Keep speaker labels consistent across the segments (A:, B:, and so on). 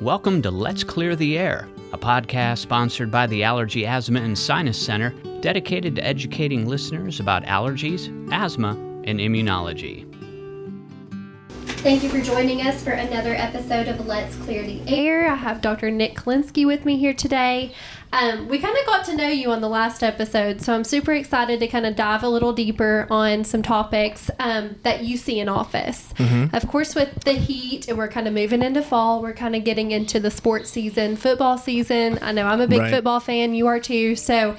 A: Welcome to Let's Clear the Air, a podcast sponsored by the Allergy, Asthma, and Sinus Center, dedicated to educating listeners about allergies, asthma, and immunology.
B: Thank you for joining us for another episode of Let's Clear the Air. I have Dr. Nick Kolinsky with me here today. Um, we kind of got to know you on the last episode, so I'm super excited to kind of dive a little deeper on some topics um, that you see in office. Mm-hmm. Of course, with the heat, and we're kind of moving into fall, we're kind of getting into the sports season, football season. I know I'm a big right. football fan, you are too. So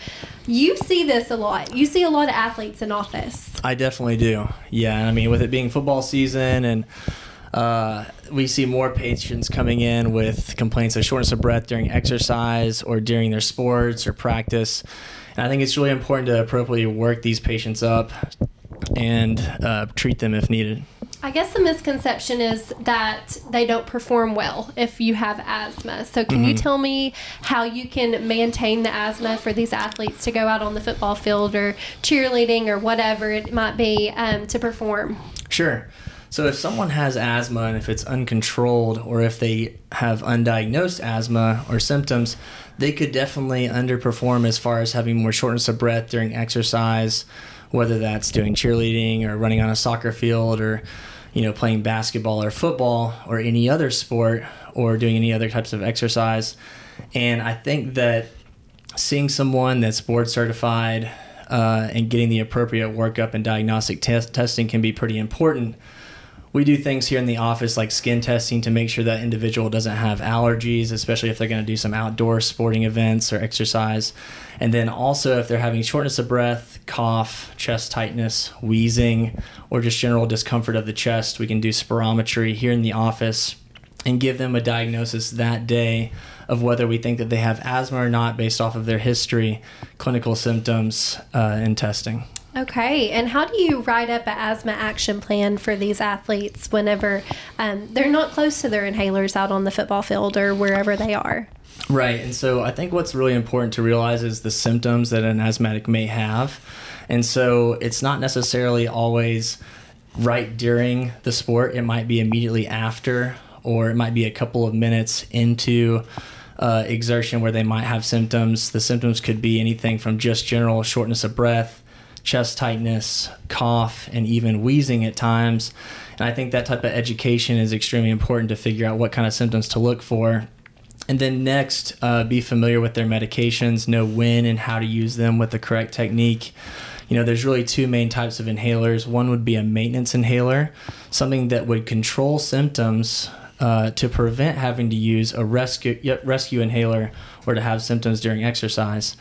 B: you see this a lot. You see a lot of athletes in office.
C: I definitely do. Yeah, I mean, with it being football season and uh, we see more patients coming in with complaints of shortness of breath during exercise or during their sports or practice. And I think it's really important to appropriately work these patients up and uh, treat them if needed.
B: I guess the misconception is that they don't perform well if you have asthma. So, can mm-hmm. you tell me how you can maintain the asthma for these athletes to go out on the football field or cheerleading or whatever it might be um, to perform?
C: Sure. So if someone has asthma and if it's uncontrolled or if they have undiagnosed asthma or symptoms, they could definitely underperform as far as having more shortness of breath during exercise, whether that's doing cheerleading or running on a soccer field or you know playing basketball or football or any other sport or doing any other types of exercise. And I think that seeing someone that's board certified uh, and getting the appropriate workup and diagnostic test- testing can be pretty important we do things here in the office like skin testing to make sure that individual doesn't have allergies, especially if they're going to do some outdoor sporting events or exercise. And then also if they're having shortness of breath, cough, chest tightness, wheezing, or just general discomfort of the chest, we can do spirometry here in the office and give them a diagnosis that day of whether we think that they have asthma or not based off of their history, clinical symptoms, uh, and testing.
B: Okay, and how do you write up an asthma action plan for these athletes whenever um, they're not close to their inhalers out on the football field or wherever they are?
C: Right, and so I think what's really important to realize is the symptoms that an asthmatic may have. And so it's not necessarily always right during the sport, it might be immediately after, or it might be a couple of minutes into. Uh, exertion where they might have symptoms. The symptoms could be anything from just general shortness of breath chest tightness, cough, and even wheezing at times. And I think that type of education is extremely important to figure out what kind of symptoms to look for. And then next, uh, be familiar with their medications, know when and how to use them with the correct technique. You know, there's really two main types of inhalers. One would be a maintenance inhaler, something that would control symptoms uh, to prevent having to use a rescue rescue inhaler or to have symptoms during exercise.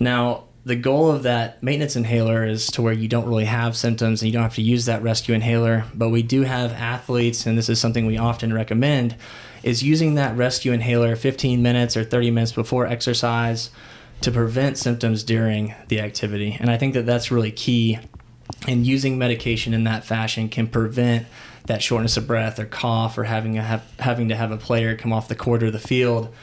C: Now, the goal of that maintenance inhaler is to where you don't really have symptoms and you don't have to use that rescue inhaler. But we do have athletes, and this is something we often recommend, is using that rescue inhaler 15 minutes or 30 minutes before exercise to prevent symptoms during the activity. And I think that that's really key. And using medication in that fashion can prevent that shortness of breath or cough or having a, having to have a player come off the court or the field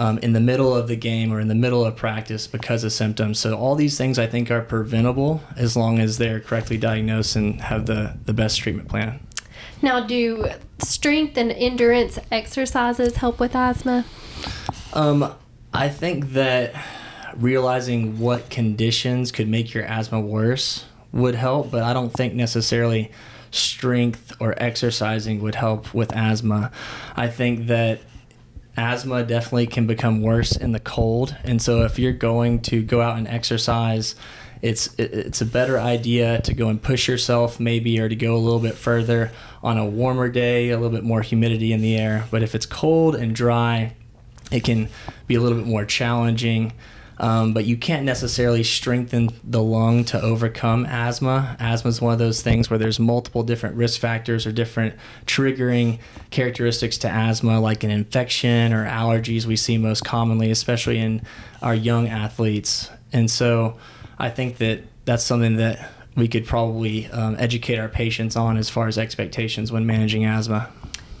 C: um, in the middle of the game or in the middle of practice because of symptoms. So all these things I think are preventable as long as they're correctly diagnosed and have the, the best treatment plan.
B: Now, do strength and endurance exercises help with asthma?
C: Um, I think that realizing what conditions could make your asthma worse would help, but I don't think necessarily strength or exercising would help with asthma. I think that asthma definitely can become worse in the cold. And so if you're going to go out and exercise, it's it's a better idea to go and push yourself maybe or to go a little bit further on a warmer day, a little bit more humidity in the air. But if it's cold and dry, it can be a little bit more challenging. Um, but you can't necessarily strengthen the lung to overcome asthma. Asthma is one of those things where there's multiple different risk factors or different triggering characteristics to asthma, like an infection or allergies we see most commonly, especially in our young athletes. And so I think that that's something that we could probably um, educate our patients on as far as expectations when managing asthma.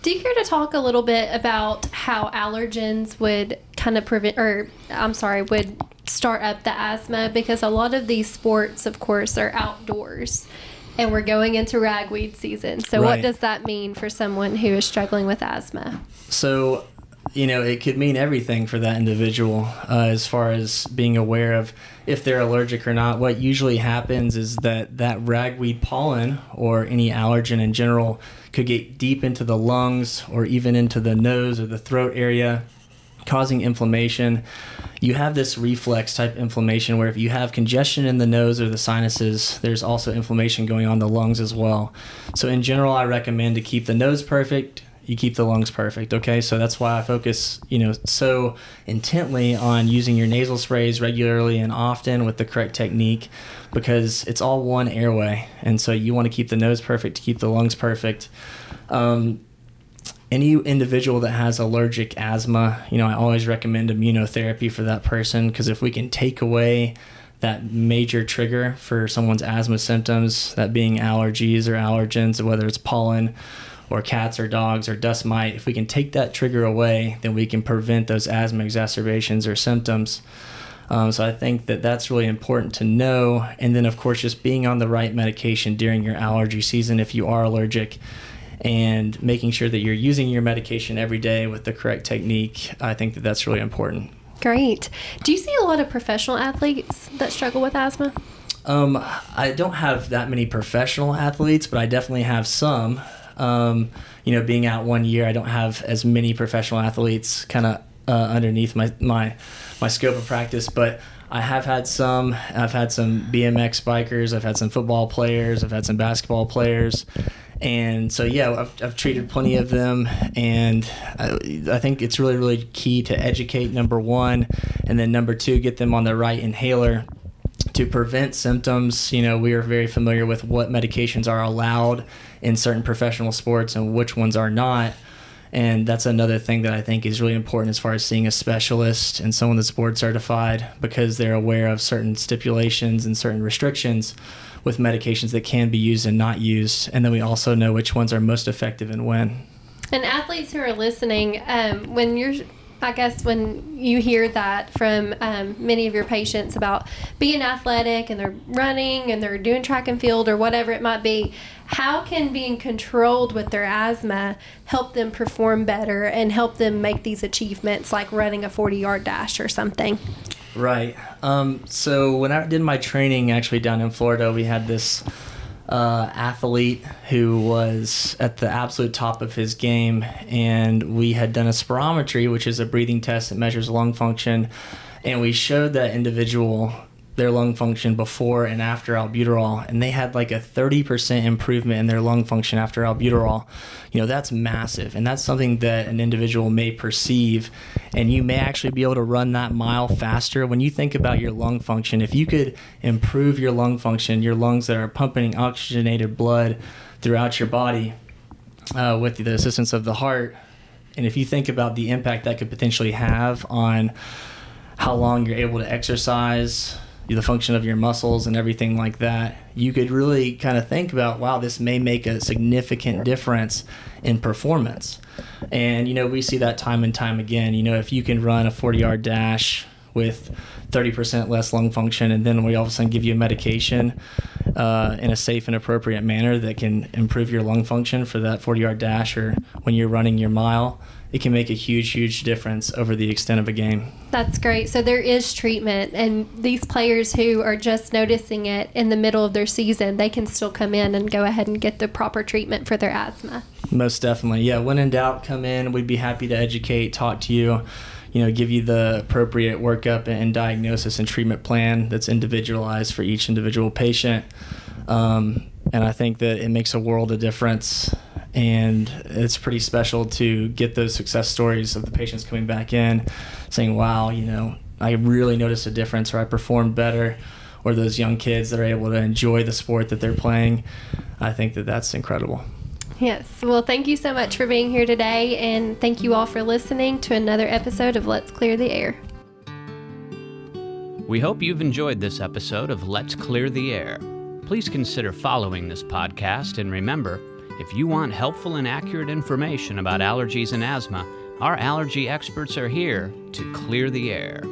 B: Do you care to talk a little bit about how allergens would kind of prevent, or I'm sorry, would start up the asthma? Because a lot of these sports, of course, are outdoors and we're going into ragweed season. So, right. what does that mean for someone who is struggling with asthma?
C: So, you know, it could mean everything for that individual uh, as far as being aware of if they're allergic or not. What usually happens is that that ragweed pollen or any allergen in general could get deep into the lungs or even into the nose or the throat area, causing inflammation. You have this reflex type inflammation where if you have congestion in the nose or the sinuses, there's also inflammation going on the lungs as well. So, in general, I recommend to keep the nose perfect, you keep the lungs perfect. Okay, so that's why I focus, you know, so intently on using your nasal sprays regularly and often with the correct technique, because it's all one airway, and so you want to keep the nose perfect to keep the lungs perfect. Um, any individual that has allergic asthma, you know, I always recommend immunotherapy for that person because if we can take away that major trigger for someone's asthma symptoms, that being allergies or allergens, whether it's pollen or cats or dogs or dust mite, if we can take that trigger away, then we can prevent those asthma exacerbations or symptoms. Um, so I think that that's really important to know. And then, of course, just being on the right medication during your allergy season if you are allergic and making sure that you're using your medication every day with the correct technique. I think that that's really important.
B: Great. Do you see a lot of professional athletes that struggle with asthma?
C: Um, I don't have that many professional athletes, but I definitely have some. Um, you know, being out one year, I don't have as many professional athletes kind of uh, underneath my, my my scope of practice, but I have had some. I've had some BMX bikers. I've had some football players. I've had some basketball players. And so, yeah, I've, I've treated plenty of them. And I, I think it's really, really key to educate, number one. And then, number two, get them on the right inhaler to prevent symptoms, you know, we are very familiar with what medications are allowed in certain professional sports and which ones are not. And that's another thing that I think is really important as far as seeing a specialist and someone that's board certified because they're aware of certain stipulations and certain restrictions with medications that can be used and not used. And then we also know which ones are most effective and when.
B: And athletes who are listening, um, when you're I guess when you hear that from um, many of your patients about being athletic and they're running and they're doing track and field or whatever it might be, how can being controlled with their asthma help them perform better and help them make these achievements like running a 40 yard dash or something?
C: Right. Um, so when I did my training actually down in Florida, we had this uh, athlete who was at the absolute top of his game, and we had done a spirometry, which is a breathing test that measures lung function, and we showed that individual their lung function before and after albuterol, and they had like a 30% improvement in their lung function after albuterol. You know, that's massive, and that's something that an individual may perceive, and you may actually be able to run that mile faster. When you think about your lung function, if you could improve your lung function, your lungs that are pumping oxygenated blood throughout your body uh, with the assistance of the heart, and if you think about the impact that could potentially have on how long you're able to exercise, the function of your muscles and everything like that, you could really kind of think about, wow, this may make a significant difference in performance. And, you know, we see that time and time again. You know, if you can run a 40 yard dash with 30% less lung function, and then we all of a sudden give you a medication uh, in a safe and appropriate manner that can improve your lung function for that 40 yard dash or when you're running your mile, it can make a huge, huge difference over the extent of a game.
B: That's great. So there is treatment, and these players who are just noticing it in the middle of their season, they can still come in and go ahead and get the proper treatment for their asthma.
C: Most definitely. Yeah, when in doubt, come in. We'd be happy to educate, talk to you you know, give you the appropriate workup and diagnosis and treatment plan that's individualized for each individual patient. Um, and I think that it makes a world of difference. And it's pretty special to get those success stories of the patients coming back in saying, wow, you know, I really noticed a difference or I performed better or those young kids that are able to enjoy the sport that they're playing. I think that that's incredible.
B: Yes. Well, thank you so much for being here today, and thank you all for listening to another episode of Let's Clear the Air.
A: We hope you've enjoyed this episode of Let's Clear the Air. Please consider following this podcast, and remember, if you want helpful and accurate information about allergies and asthma, our allergy experts are here to clear the air.